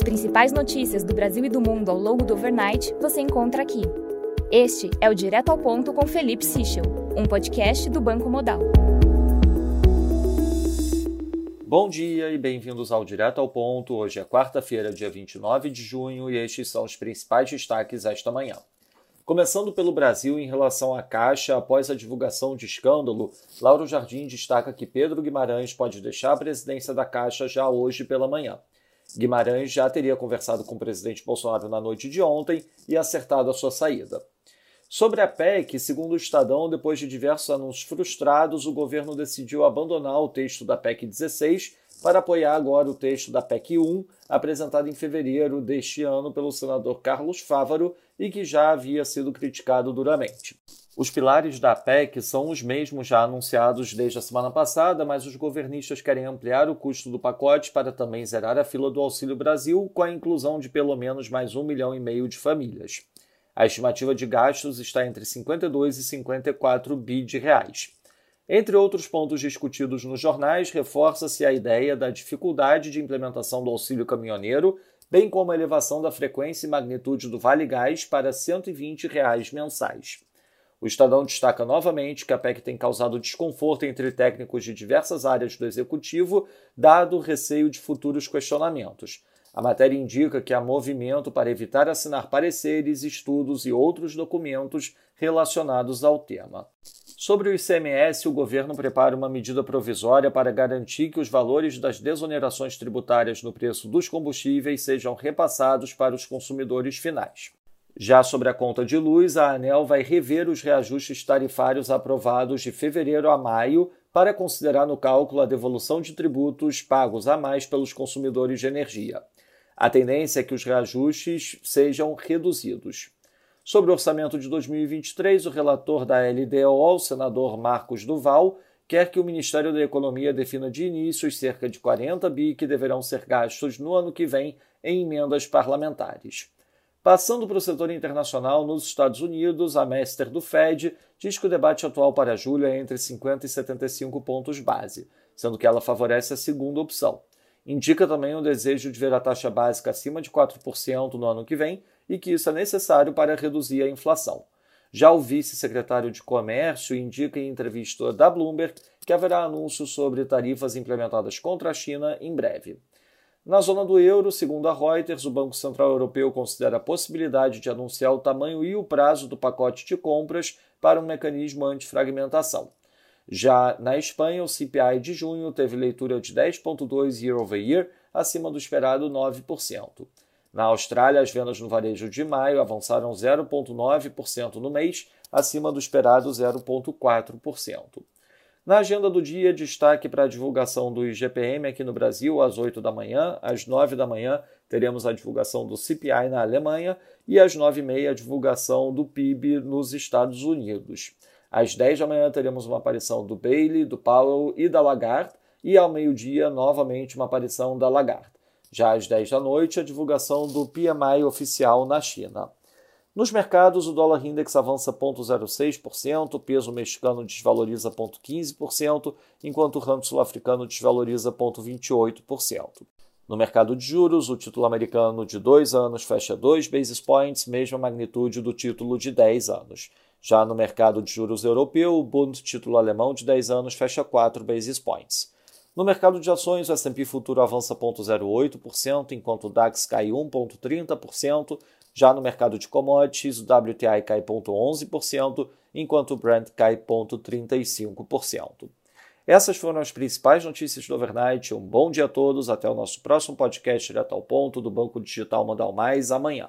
As principais notícias do Brasil e do mundo ao longo do overnight você encontra aqui. Este é o Direto ao Ponto com Felipe Sichel, um podcast do Banco Modal. Bom dia e bem-vindos ao Direto ao Ponto. Hoje é quarta-feira, dia 29 de junho, e estes são os principais destaques esta manhã. Começando pelo Brasil, em relação à Caixa, após a divulgação de escândalo, Lauro Jardim destaca que Pedro Guimarães pode deixar a presidência da Caixa já hoje pela manhã. Guimarães já teria conversado com o presidente Bolsonaro na noite de ontem e acertado a sua saída. Sobre a PEC, segundo o Estadão, depois de diversos anúncios frustrados, o governo decidiu abandonar o texto da PEC 16 para apoiar agora o texto da PEC 1, apresentado em fevereiro deste ano pelo senador Carlos Fávaro e que já havia sido criticado duramente. Os pilares da PEC são os mesmos já anunciados desde a semana passada, mas os governistas querem ampliar o custo do pacote para também zerar a fila do Auxílio Brasil, com a inclusão de pelo menos mais um milhão e meio de famílias. A estimativa de gastos está entre 52 e 54 bi de reais. Entre outros pontos discutidos nos jornais, reforça-se a ideia da dificuldade de implementação do auxílio caminhoneiro, bem como a elevação da frequência e magnitude do Vale Gás para 120 reais mensais. O Estadão destaca novamente que a PEC tem causado desconforto entre técnicos de diversas áreas do Executivo, dado o receio de futuros questionamentos. A matéria indica que há movimento para evitar assinar pareceres, estudos e outros documentos relacionados ao tema. Sobre o ICMS, o governo prepara uma medida provisória para garantir que os valores das desonerações tributárias no preço dos combustíveis sejam repassados para os consumidores finais. Já sobre a conta de luz, a ANEL vai rever os reajustes tarifários aprovados de fevereiro a maio para considerar no cálculo a devolução de tributos pagos a mais pelos consumidores de energia. A tendência é que os reajustes sejam reduzidos. Sobre o orçamento de 2023, o relator da LDO, o senador Marcos Duval, quer que o Ministério da Economia defina de início os cerca de 40 bi que deverão ser gastos no ano que vem em emendas parlamentares. Passando para o setor internacional, nos Estados Unidos, a Mester do Fed diz que o debate atual para julho é entre 50 e 75 pontos base, sendo que ela favorece a segunda opção indica também o desejo de ver a taxa básica acima de 4% no ano que vem e que isso é necessário para reduzir a inflação. Já o vice-secretário de Comércio indica em entrevista da Bloomberg que haverá anúncios sobre tarifas implementadas contra a China em breve. Na zona do euro, segundo a Reuters, o Banco Central Europeu considera a possibilidade de anunciar o tamanho e o prazo do pacote de compras para um mecanismo antifragmentação. Já na Espanha, o CPI de junho teve leitura de 10,2% year over year, acima do esperado 9%. Na Austrália, as vendas no varejo de maio avançaram 0,9% no mês, acima do esperado 0,4%. Na agenda do dia, destaque para a divulgação do IGPM aqui no Brasil às 8 da manhã, às 9 da manhã teremos a divulgação do CPI na Alemanha e às 9 e meia a divulgação do PIB nos Estados Unidos. Às 10 da manhã teremos uma aparição do Bailey, do Powell e da Lagarde, e ao meio-dia, novamente, uma aparição da Lagarde. Já às 10 da noite, a divulgação do PMI oficial na China. Nos mercados, o dólar index avança 0,06%, o peso mexicano desvaloriza 0,15%, enquanto o ramo sul-africano desvaloriza 0,28%. No mercado de juros, o título americano de 2 anos fecha 2 basis points, mesma magnitude do título de 10 anos. Já no mercado de juros europeu, o Bund título alemão de 10 anos fecha 4 basis points. No mercado de ações, o S&P futuro avança 0,08%, enquanto o DAX cai 1,30%. Já no mercado de commodities, o WTI cai 0,11%, enquanto o Brent cai 0,35%. Essas foram as principais notícias do Overnight. Um bom dia a todos. Até o nosso próximo podcast direto ao ponto do Banco Digital Modal Mais amanhã.